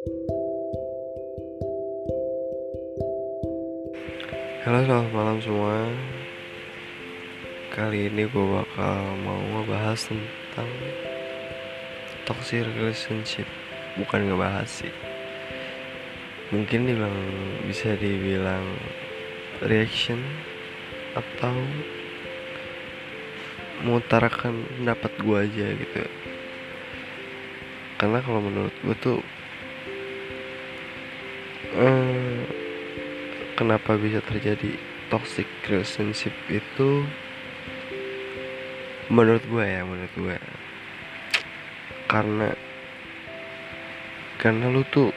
Halo selamat malam semua. Kali ini gue bakal mau ngebahas tentang Toxic relationship. Bukan ngebahas sih. Mungkin dibilang bisa dibilang reaction Atau Mengutarakan pendapat gue aja gitu. Karena kalau menurut gue tuh eh, kenapa bisa terjadi toxic relationship itu? Menurut gue ya menurut gue. Karena karena lu tuh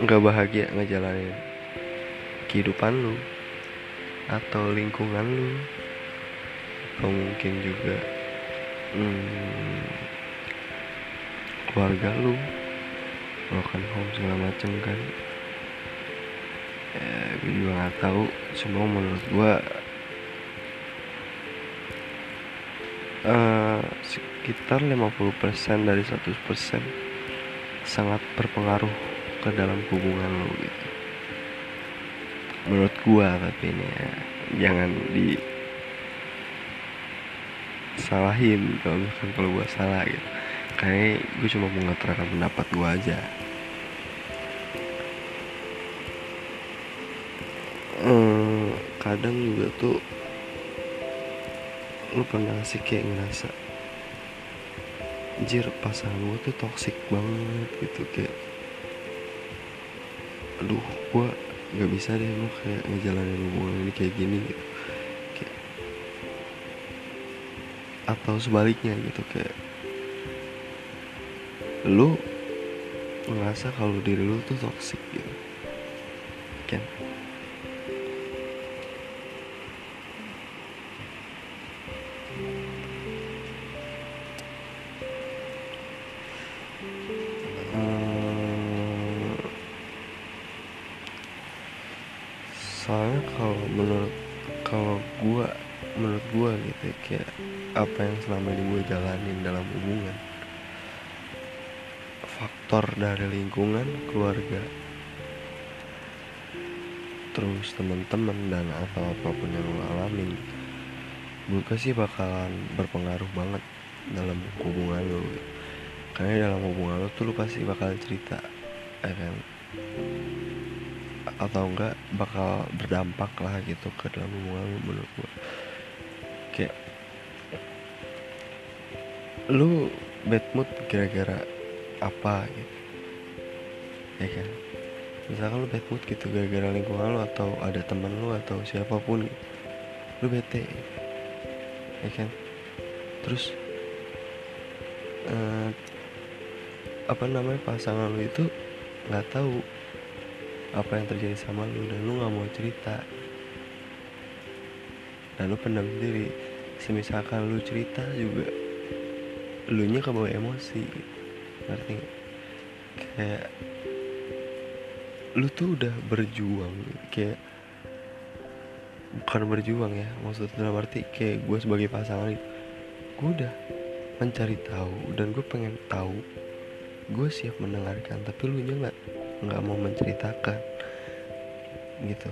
nggak bahagia ngejalanin kehidupan lu atau lingkungan lu. Atau mungkin juga hmm, keluarga lu broken home segala macem kan ya gue juga nggak tahu. Cuma menurut gue uh, sekitar 50% dari 100% sangat berpengaruh ke dalam hubungan lo gitu. Menurut gue tapi ini ya jangan di salahin. Kalau misalkan kalau gue salah gitu. Kayak gue cuma mengatakan pendapat gue aja kadang juga tuh lu pernah sih kayak ngerasa anjir pasangan gue tuh toxic banget gitu kayak aduh gue nggak bisa deh lu kayak ngejalanin hubungan ini kayak gini gitu. Kayak atau sebaliknya gitu kayak lu ngerasa kalau diri lu tuh toxic gitu terus teman-teman dan atau apa pun yang lo alamin gue sih bakalan berpengaruh banget dalam hubungan lo. Karena dalam hubungan lo tuh lo pasti bakal cerita ya kan? Atau enggak bakal berdampak lah gitu ke dalam hubungan lo menurut gue kayak lu bad mood gara-gara apa gitu? Ya kan misalkan lu mood gitu gara-gara lingkungan lu atau ada teman lu atau siapa pun lu bete. Ya kan? Terus eh, apa namanya pasangan lu itu nggak tahu apa yang terjadi sama lu dan lu nggak mau cerita. Dan lu pendam sendiri. Semisalkan lu cerita juga lu nya kebawa emosi. Ngerti? Kayak lu tuh udah berjuang kayak bukan berjuang ya maksudnya dalam arti kayak gue sebagai pasangan gue udah mencari tahu dan gue pengen tahu gue siap mendengarkan tapi lu nya nggak nggak mau menceritakan gitu.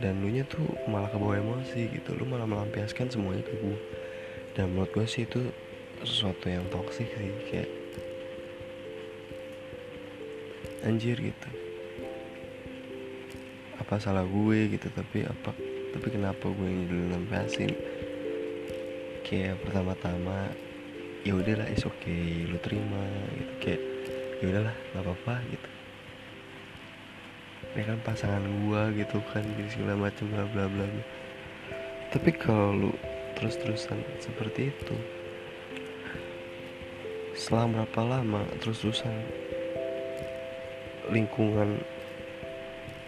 Dan lu nya tuh malah kebawa emosi gitu lu malah melampiaskan semuanya ke gue dan menurut gue sih itu sesuatu yang toksik sih kayak anjir gitu apa salah gue gitu tapi apa tapi kenapa gue yang dilampiasin kayak pertama-tama ya udahlah is okay, lu terima gitu. Kayak ya udahlah nggak apa-apa gitu. Ini kan pasangan gua gitu kan gitu segala macam bla bla bla tapi kalau lu terus-terusan seperti itu selang berapa lama terus-terusan lingkungan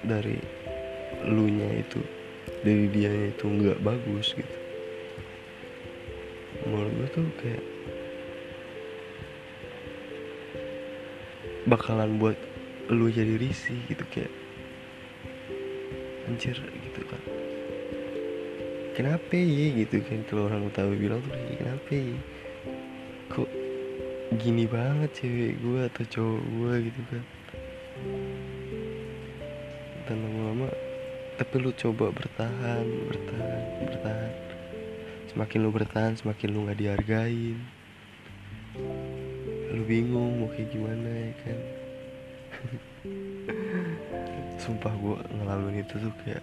dari lu nya itu dari dia itu nggak bagus gitu. Menurut gue tuh kayak bakalan buat lu jadi risih gitu kayak anjir gitu kan kenapa ya gitu kan kalau orang tahu bilang tuh kenapa ya? Kok gini banget cewek gue atau cowok gue gitu kan tapi lu coba bertahan bertahan bertahan. Semakin lu bertahan semakin lu nggak dihargain. Lu bingung mau kayak gimana ya kan? Sumpah gue ngalamin itu tuh kayak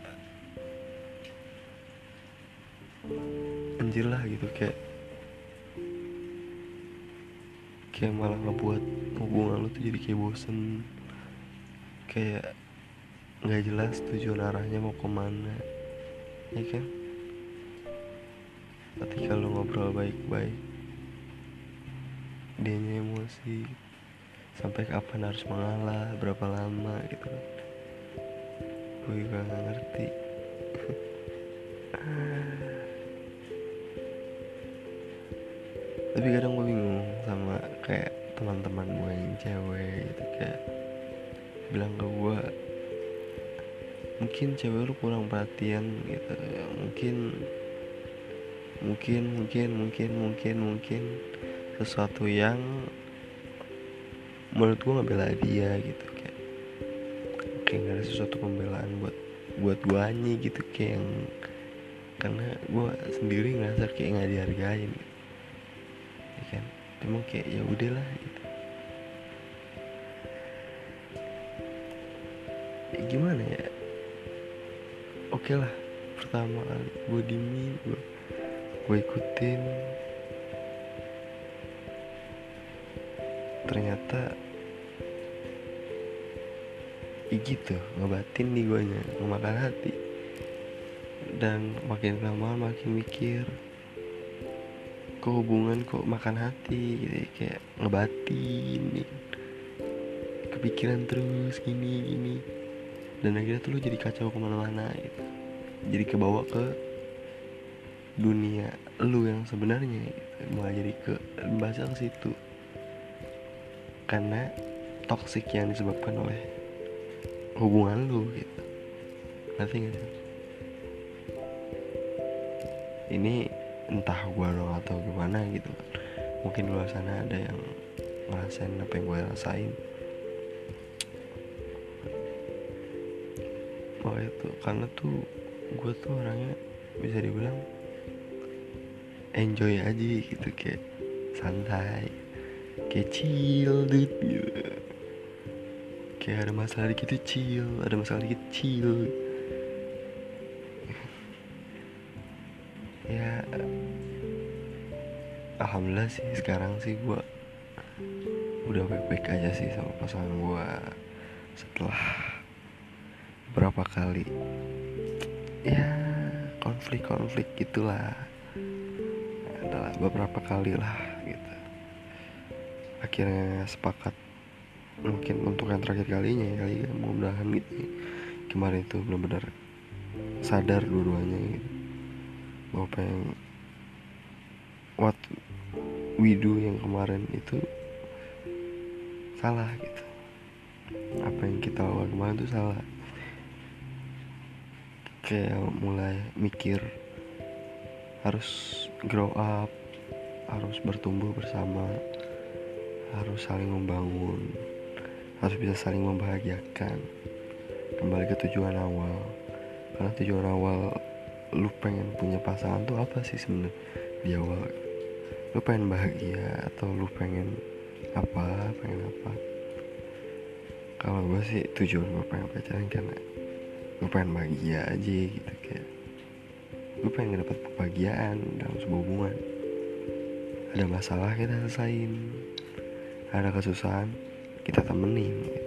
anjir lah gitu kayak kayak malah ngebuat hubungan lu tuh jadi kayak bosen. Kayak nggak jelas tujuan arahnya mau ke mana. Ya kan? Ketika lu ngobrol baik-baik dianya emosi. Sampai kapan harus mengalah berapa lama gitu kan? Gue juga gak ngerti. Tapi kadang gue bingung sama kayak teman-teman gue yang cewek gitu kayak bilang ke gue mungkin cewek lu kurang perhatian gitu mungkin mungkin mungkin mungkin mungkin mungkin sesuatu yang menurut gue ngebela dia gitu kayak kayak gak ada sesuatu pembelaan buat buat gue gitu kayak yang karena gue sendiri ngerasa kayak nggak dihargain gitu. ya kan emang kayak ya udahlah oke lah pertama gue dimi gue gue ikutin. Ternyata ya gitu ngebatin nih gue nya ngemakan hati. Dan makin lama makin mikir kok hubungan kok makan hati? Gitu ya, kayak ngebatin nih. Kepikiran terus gini gini. Dan akhirnya tuh lu jadi kacau ke mana-mana gitu jadi kebawa ke dunia lu yang sebenarnya gitu. jadi ke bahasa ke situ. Karena toksik yang disebabkan oleh hubungan lu gitu. Ngerti gak sih? Ini entah gua dong atau gimana gitu. Mungkin di luar sana ada yang ngerasain apa yang gue rasain. Oh itu karena tuh gue tuh orangnya bisa dibilang enjoy aja gitu kayak santai kayak chill gitu. Kayak ada masalah dikit tuh chill ada masalah dikit chill. Ya alhamdulillah sih sekarang sih gue udah baik-baik aja sih sama pasangan gue setelah berapa kali ya konflik-konflik gitulah. Adalah beberapa kali lah gitu. Akhirnya sepakat mungkin untuk yang terakhir kalinya ya kali ya mudah-mudahan gitu. Kemarin itu benar-benar sadar dua-duanya gitu. Bahwa apa yang what we do yang kemarin itu salah gitu. Apa yang kita lakukan kemarin itu salah kayak mulai mikir harus grow up harus bertumbuh bersama harus saling membangun harus bisa saling membahagiakan. Kembali ke tujuan awal. Karena tujuan awal lu pengen punya pasangan tuh apa sih sebenarnya di awal? Lu pengen bahagia atau lu pengen apa? Pengen apa? Kalau gue sih tujuan gue pengen pacaran karena gue pengen bahagia aja gitu kayak. Gue pengen dapat kebahagiaan dalam sebuah hubungan. Ada masalah kita selesain ada kesusahan kita temenin gitu.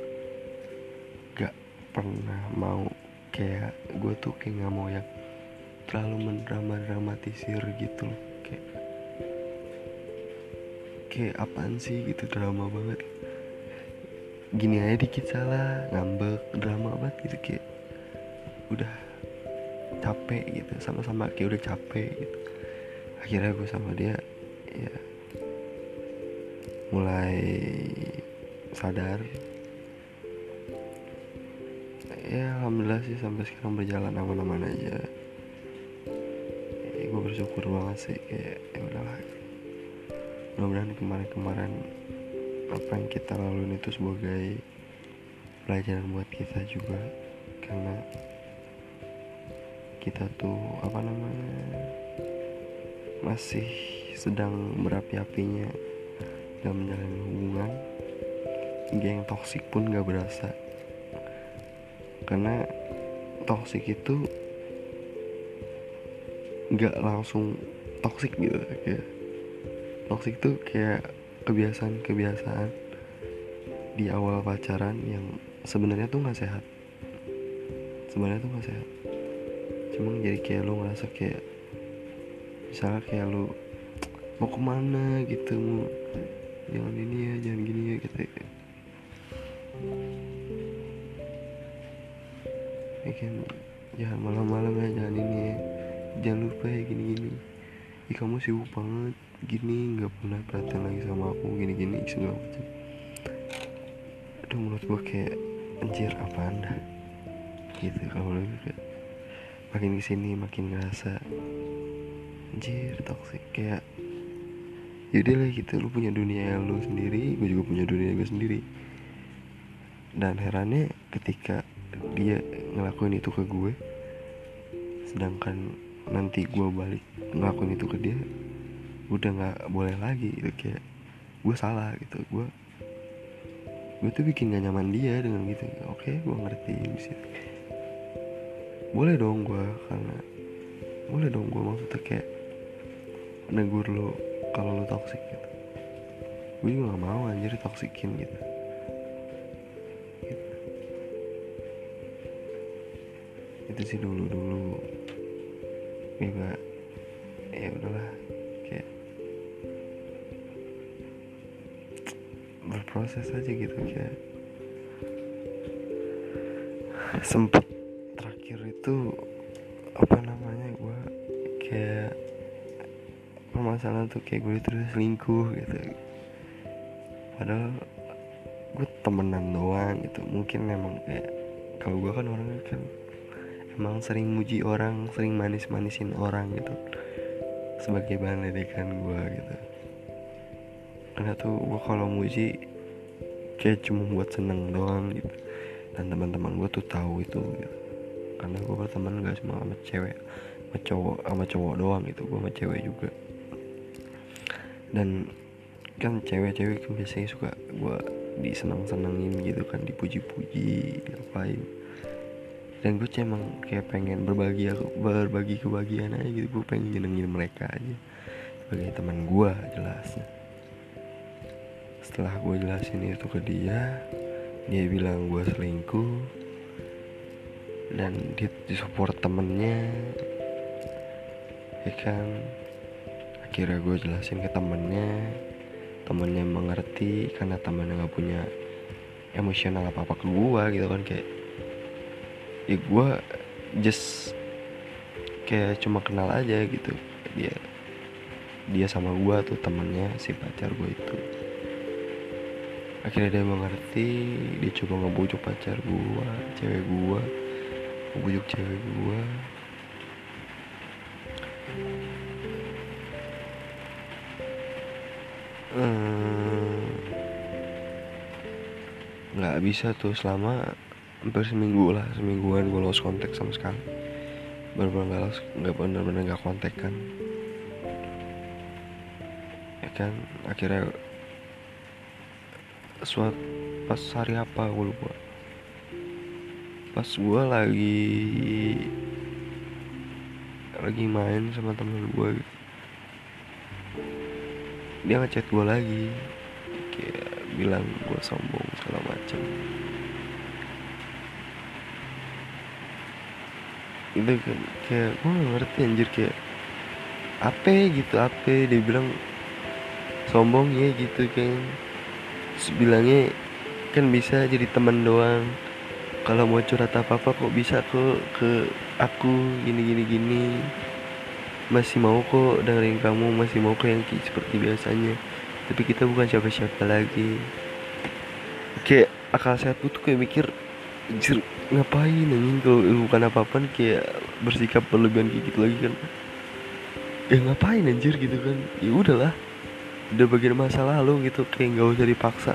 gak pernah mau kayak gue tuh kayak nggak mau yang terlalu mendrama dramatisir gitu kayak. Kayak apaan sih gitu drama banget. Gini aja dikit salah ngambek drama banget gitu kayak udah capek gitu sama-sama kayak udah capek gitu. Akhirnya gue sama dia ya mulai sadar. Ya alhamdulillah sih sampai sekarang berjalan aman-aman aja. Ya, gue bersyukur banget sih kayak ya udahlah. Mudah-mudahan kemarin-kemarin apa yang kita laluin itu sebagai pelajaran buat kita juga. Karena kita tuh apa namanya masih sedang berapi-apinya dalam menjalani hubungan. Yang toksik pun gak berasa. Karena toksik itu gak langsung toksik gitu kayak toksik tuh kayak kebiasaan-kebiasaan di awal pacaran yang sebenarnya tuh nggak sehat. Sebenarnya tuh nggak sehat cuma jadi kayak lu ngerasa kayak misalnya kayak lu mau ke mana gitu mau jangan ini ya jangan gini ya gitu. Ya kan jangan malam-malam ya jangan ini ya. Jangan lupa ya gini-gini. Ih kamu sibuk banget gini nggak pernah perhatian lagi sama aku gini-gini segala macam. Aduh menurut gue kayak anjir apa anda gitu kalau lu kayak makin ke sini makin ngerasa anjir toxic. Kayak yaudah lah gitu lu punya dunia lu sendiri gue juga punya dunia gue sendiri. Dan herannya ketika dia ngelakuin itu ke gue sedangkan nanti gue balik ngelakuin itu ke dia udah nggak boleh lagi gitu. Kayak gue salah gitu. Gue gue tuh bikin gak nyaman dia dengan gitu. Oke gue ngerti sih boleh dong gue karena boleh dong gue maksudnya kayak negur lo kalau lo toxic gitu. Gue juga gak mau anjir toxikin gitu. Gitu. Itu sih dulu dulu juga ya udahlah kayak berproses aja gitu kayak sempet terakhir itu apa namanya gue kayak permasalahan tuh kayak gue terus selingkuh gitu. Padahal gue temenan doang gitu. Mungkin emang kayak kalau gue kan orangnya kan emang sering muji orang sering manis-manisin orang gitu. Sebagai bahan ledekan gue gitu. Karena tuh gue kalau muji kayak cuma buat seneng doang gitu. Dan teman-teman gue tuh tahu itu gitu karena gue berteman gak cuma sama cewek sama cowok sama cowok doang gitu gue sama cewek juga. Dan kan cewek-cewek kan biasanya suka gue disenang-senangin gitu kan dipuji-puji diapain. Dan gue emang kayak pengen berbagi aku berbagi kebahagiaan aja gitu gue pengen nyenengin mereka aja. Sebagai teman gue jelasnya setelah gue jelasin itu ke dia dia bilang gue selingkuh dan dia disupport temennya. Ya kan? Akhirnya gue jelasin ke temennya. Temennya mengerti karena temennya nggak punya emosional apa apa ke gue gitu kan kayak ya gue just kayak cuma kenal aja gitu. Dia dia sama gue tuh temennya si pacar gue itu. Akhirnya dia mengerti dia coba ngebujuk pacar gue cewek gue ngebujuk cewek gue nggak hmm, bisa tuh selama hampir seminggu lah semingguan gue lost kontak sama sekali. Bener-bener nggak lost nggak kontak kan. Ya kan akhirnya suat pas hari apa gue lupa pas gue lagi lagi main sama temen gue gitu. dia ngechat gue lagi kayak bilang gue sombong segala macem. Itu kan kayak gue gak ngerti anjir kayak apa gitu apa dia bilang sombong ya gitu kan. Bilangnya kan bisa jadi teman doang kalau mau curhat apa apa kok bisa kok ke aku gini gini. Gini masih mau kok dengerin kamu masih mau kok yang seperti biasanya. Tapi kita bukan siapa-siapa lagi. Kayak akal sehat tuh kayak mikir anjir ngapain anjing kalau bukan apa-apa kayak bersikap berlebihan kayak gitu lagi kan. Ya ngapain anjir? Gitu kan. Ya udahlah udah bagian masa lalu gitu. Kayak nggak usah dipaksa.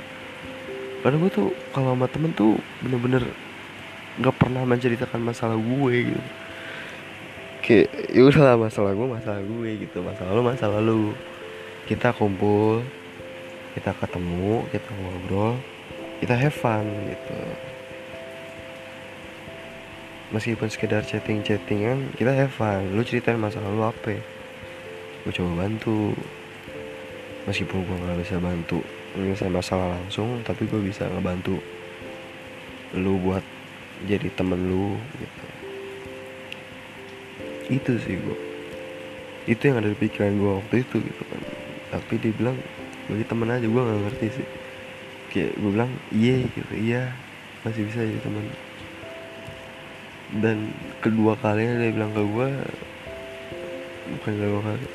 Karena gue tuh kalau sama temen tuh bener-bener nggak pernah menceritakan masalah gue gitu. Kayak ya udahlah masalah gue masalah gue gitu. Masalah lu masalah lu. Kita kumpul kita ketemu kita ngobrol kita have fun gitu. Meskipun sekedar chatting chattingan kita have fun. Lu ceritain masalah lu apa gue coba bantu. Meskipun gue nggak bisa bantu menyelesaikan masalah langsung tapi gue bisa ngebantu lu buat jadi temen lu gitu. Itu sih gue itu yang ada di pikiran gue waktu itu gitu kan. Tapi dia bilang bagi temen aja. Gue nggak ngerti sih. Kayak gue bilang iya gitu. Iya masih bisa jadi temen. Dan kedua kalinya dia bilang ke gue bukan kedua kali.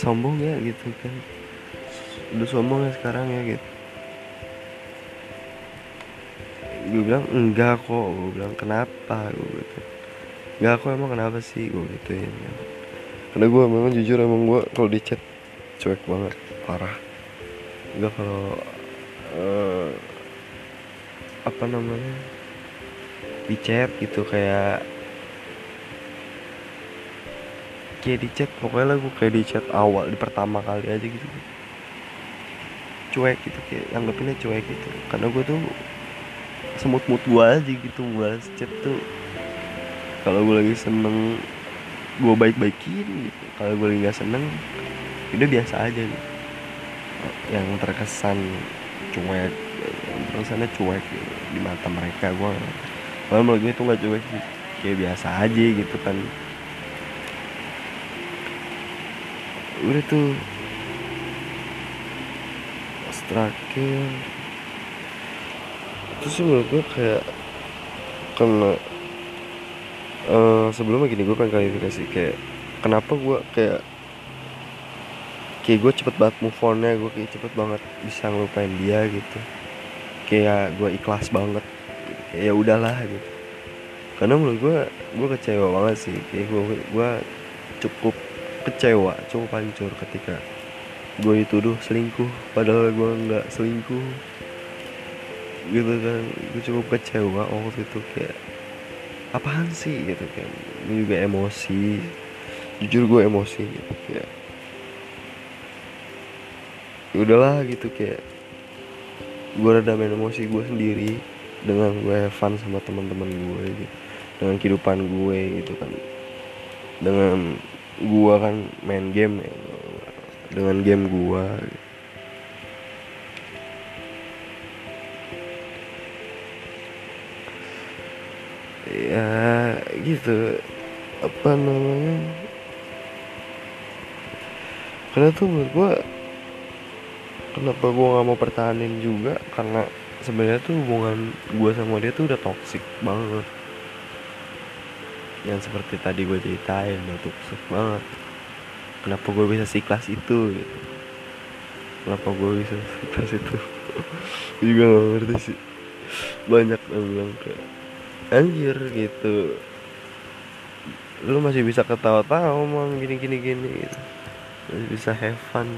Sombong ya gitu kan. Udah sombong ya sekarang ya gitu gue bilang enggak kok. Gue bilang kenapa? Gue gitu. Enggak kok emang kenapa sih? Gue gituin kan. Karena gue memang jujur emang gue kalau di chat cuek banget parah. Enggak kalau uh, apa namanya di chat gitu kayak kayak di chat pokoknya lah gue kayak di chat awal di pertama kali aja gitu. Cuek gitu kayak anggapinnya cuek gitu. Karena gue tuh semut mut gue aja gitu balas chat tuh. Kalau gue lagi seneng gue baik baikin gitu. Kalau gue lagi nggak seneng udah biasa aja gitu. Yang terkesan cuek terkesannya cuek gitu, di mata mereka gue kalau menurut gue itu nggak cuek sih. Kayak biasa aja gitu kan. Udah tuh. Terakhir terus sih menurut gue kayak karena uh, sebelumnya gini gue pengen klarifikasi kayak kenapa gue kayak kayak gue cepet banget move onnya gue kayak cepet banget bisa ngelupain dia gitu. Kayak gue ikhlas banget ya udahlah gitu. Karena menurut gue gue kecewa banget sih kayak gue gue cukup kecewa cukup hancur ketika gue dituduh selingkuh padahal gue nggak selingkuh gitu kan. Gue cukup kecewa waktu itu kayak apaan sih? Gitu kan. Gue juga emosi. Jujur gue emosi gitu kayak. Ya udahlah gitu kayak. Gue redamin emosi gue sendiri dengan gue fun sama teman-teman gue gitu. Dengan kehidupan gue gitu kan. Dengan gue kan main game ya. Dengan game gue gitu. Ya gitu. Apa namanya? Karena tuh menurut gue kenapa gue nggak mau pertahanin juga? Karena sebenarnya tuh hubungan gue sama dia tuh udah toxic banget. Yang seperti tadi gue ceritain udah toxic banget. Kenapa gue bisa siklas itu gitu. Kenapa gue bisa siklas itu? Juga gak ngerti sih. Banyak yang bilang kayak anjir gitu. Lu masih bisa ketawa-tawa ngomong gini gini gini gitu. Masih bisa have fun.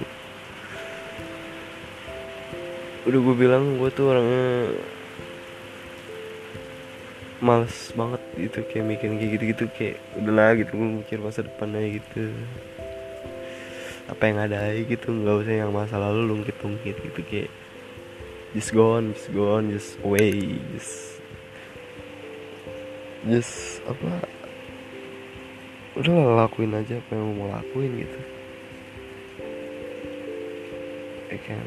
Udah gue bilang gue tuh orangnya males banget gitu. Kayak mikir kayak gitu gitu kayak udahlah gitu. Gue mikir masa depannya gitu. Apa yang ada aja gitu. Nggak usah yang masa lalu lu ungkit ungkit gitu. Kayak just go on just go on just away just just apa? Udah lakuin aja apa yang mau lakuin gitu. Ya kan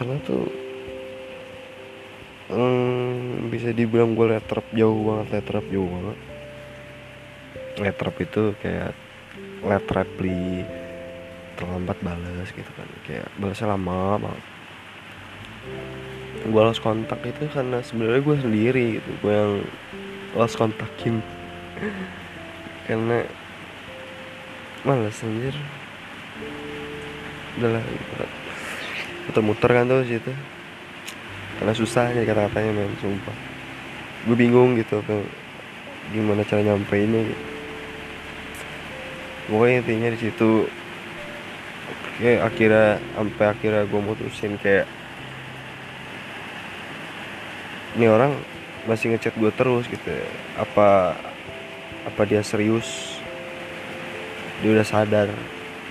karena tuh hmm, bisa dibilang gue letrap jauh banget letrap jauh banget. Letrap itu kayak letrap beli terlambat balas gitu kan. Kayak balasnya lama banget gue lost kontak itu karena sebenarnya gue sendiri gitu gue yang lost kontakin. Karena males anjir. Udahlah gitu muter-muter kan tuh situ. Karena susah nyari kata-katanya men sumpah. Gue bingung gitu apa gimana cara nyampeinnya gitu. Pokoknya intinya di situ kayak akhirnya sampai akhirnya gue mutusin kayak ini orang masih ngechat gue terus gitu ya. apa apa dia serius? Dia udah sadar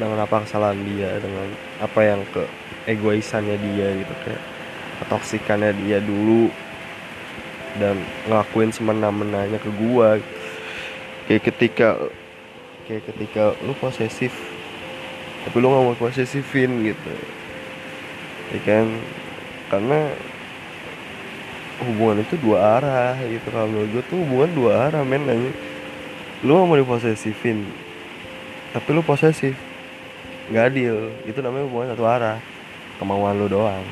dengan apa kesalahan dia dengan apa yang ke egoisannya dia gitu kayak ketoksikannya dia dulu dan ngelakuin semena-menanya ke gua. Kayak ketika kayak ketika lu posesif tapi lu nggak mau posesifin gitu. Ya kan? Karena hubungan itu dua arah gitu. Kalau menurut gue tuh hubungan dua arah men nanya lu mau diposesifin tapi lu posesif. Nggak adil. Itu namanya hubungan satu arah. Kemauan lu doang.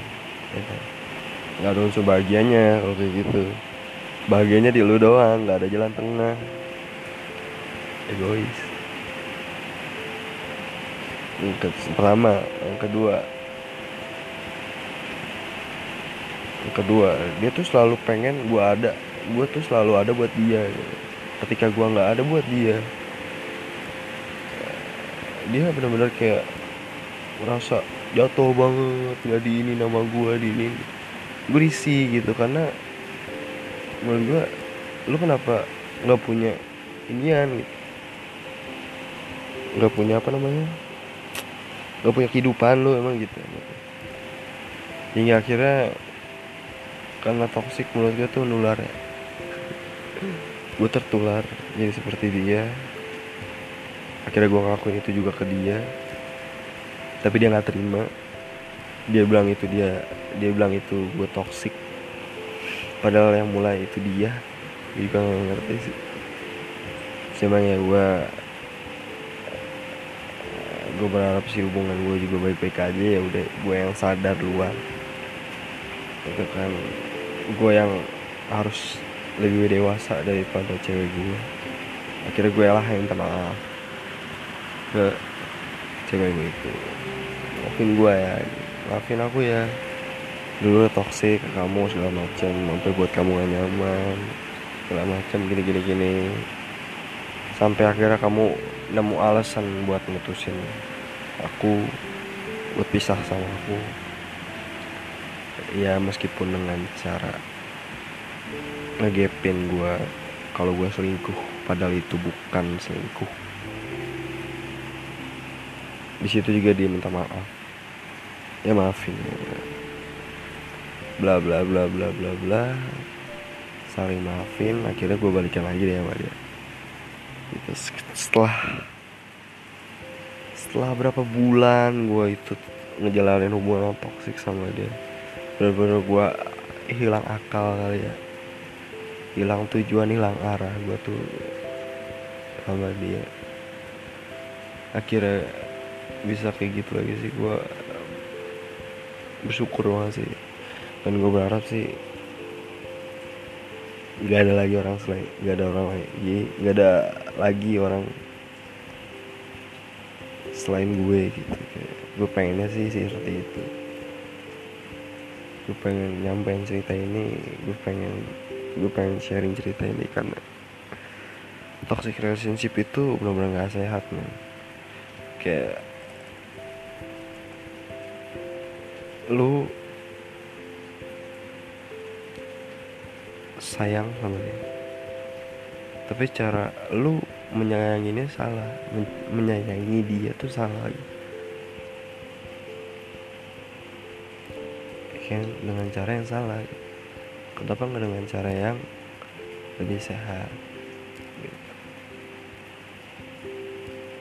Kan? nggak ada unsur bahagianya kalau kayak gitu. Bahagianya di lu doang nggak ada jalan tengah. Egois. Yang pertama. Yang kedua yang kedua dia tuh selalu pengen gua ada. Gua tuh selalu ada buat dia. Ketika gua nggak ada buat dia dia benar-benar kayak merasa jatuh banget nggak di ini nama gua di ini gue risih gitu karena menurut gua lu kenapa nggak punya inian gitu? Nggak punya apa namanya? Nggak punya kehidupan lu emang gitu. Hingga akhirnya karena toksik menurut gue tuh nular ya. Gue tertular jadi seperti dia. Akhirnya gue ngelakuin itu juga ke dia. Tapi dia nggak terima. Dia bilang itu dia dia bilang itu gue toksik padahal yang mulai itu dia. Gue juga gak ngerti sih. Cuman ya gue gue berharap sih hubungan gue juga baik-baik aja. Ya udah gue yang sadar duluan. Itu kan gue yang harus lebih dewasa daripada cewek gue akhirnya gue lah yang maaf ke cewek gue itu. Maafin gue ya maafin aku ya. Dulu toxic ke kamu segala macam sampai buat kamu gak nyaman segala macam gini gini gini. Sampai akhirnya kamu nemu alasan buat mutusin aku buat pisah sama aku ya meskipun dengan cara ngegepin gue kalau gue selingkuh padahal itu bukan selingkuh. Di situ juga dia minta maaf. Ya maafin. Bla bla bla bla bla bla. Saling maafin akhirnya gue balikan lagi deh sama dia. Gitu setelah setelah berapa bulan gue itu ngejalanin hubungan toksik sama dia bener-bener gue hilang akal kali ya. Hilang tujuan hilang arah gue tuh sama dia. Akhirnya bisa kayak gitu lagi sih gue bersyukur banget sih. Dan gue berharap sih nggak ada lagi orang selain nggak ada orang lagi nggak ada lagi orang selain gue gitu. Gue pengennya sih seperti itu gue pengen nyampein cerita ini gue pengen gue pengen sharing cerita ini karena toxic relationship itu benar-benar gak sehat man kayak lu sayang sama dia tapi cara lu menyayanginya salah Men menyayangi dia tuh salah dengan cara yang salah. Kenapa nggak dengan cara yang lebih sehat.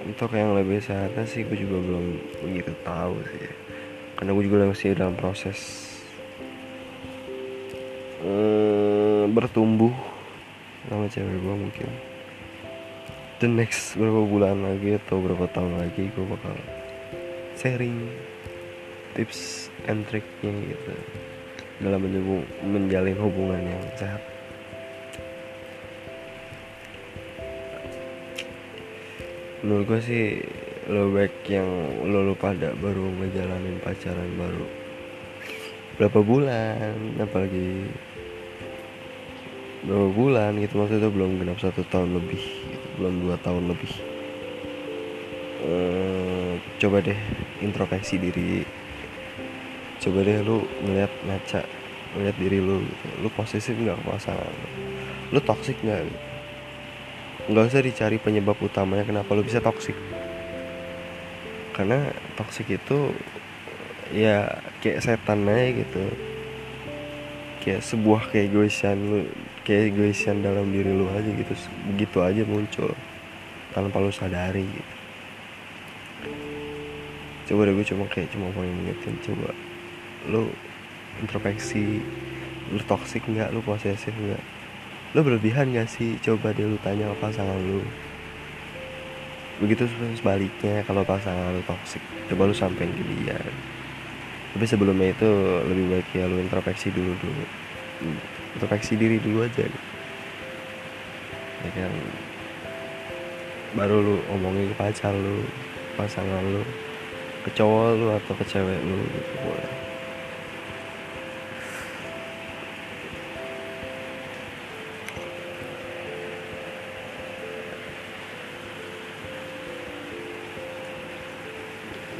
Untuk yang lebih sehatnya sih gue juga belum begitu tahu sih karena gue juga masih dalam proses hmm, bertumbuh sama cewek gue mungkin. The next berapa bulan lagi atau berapa tahun lagi gue bakal sharing tips and triknya gitu. Dalam menjalin hubungan yang sehat. Menurut gue sih lo baik yang lo, lo pada baru ngejalanin pacaran baru berapa bulan apalagi berapa bulan gitu. Maksudnya belum genap satu tahun lebih gitu. belum dua tahun lebih. Uh, coba deh introspeksi diri coba deh lu ngeliat ngaca ngeliat diri lu gitu. lu posesif nggak ke lu lu toxic nggak gitu. nggak usah dicari penyebab utamanya kenapa lu bisa toxic. Karena toxic itu ya kayak setan aja gitu. Kayak sebuah keegoisan lu keegoisan dalam diri lu aja gitu. Begitu aja muncul tanpa lu sadari gitu. Coba deh gue cuma kayak cuma mau ingetin coba lu introspeksi lu toxic nggak lu posesif nggak? Lu berlebihan gak sih coba deh lu tanya ke pasangan lu? Begitu sebaliknya kalau pasangan lu toxic coba lu sampein ke dia. Tapi sebelumnya itu lebih baik ya lu introspeksi dulu dulu. Introspeksi diri dulu aja. Ya kan baru lu omongin ke pacar lu pasangan lu ke cowok lu atau ke cewek lu gitu boleh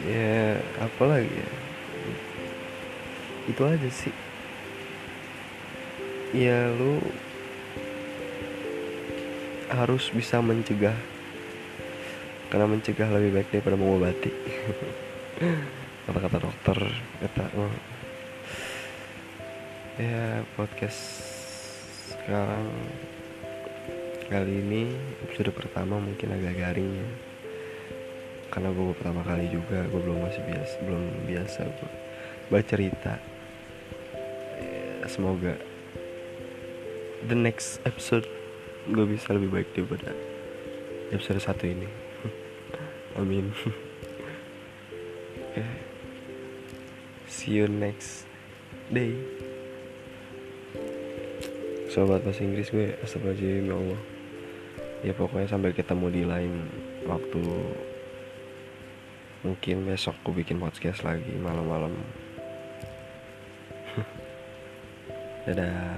ya apa lagi ya? Itu aja sih. Ya lu harus bisa mencegah. Karena mencegah lebih baik daripada mengobati. Kata-kata dokter? Kata oh. ya podcast sekarang kali ini episode pertama mungkin agak garing ya karena gue pertama kali juga gue belum masih biasa belum biasa gue bercerita ya, semoga the next episode gue bisa lebih baik daripada episode satu ini. Amin. Okay. see you next day. Sobat bahasa Inggris gue astagfirullahaladzim ya Allah. Ya pokoknya sampai ketemu di lain waktu mungkin besok gue bikin podcast lagi malam-malam. Dadah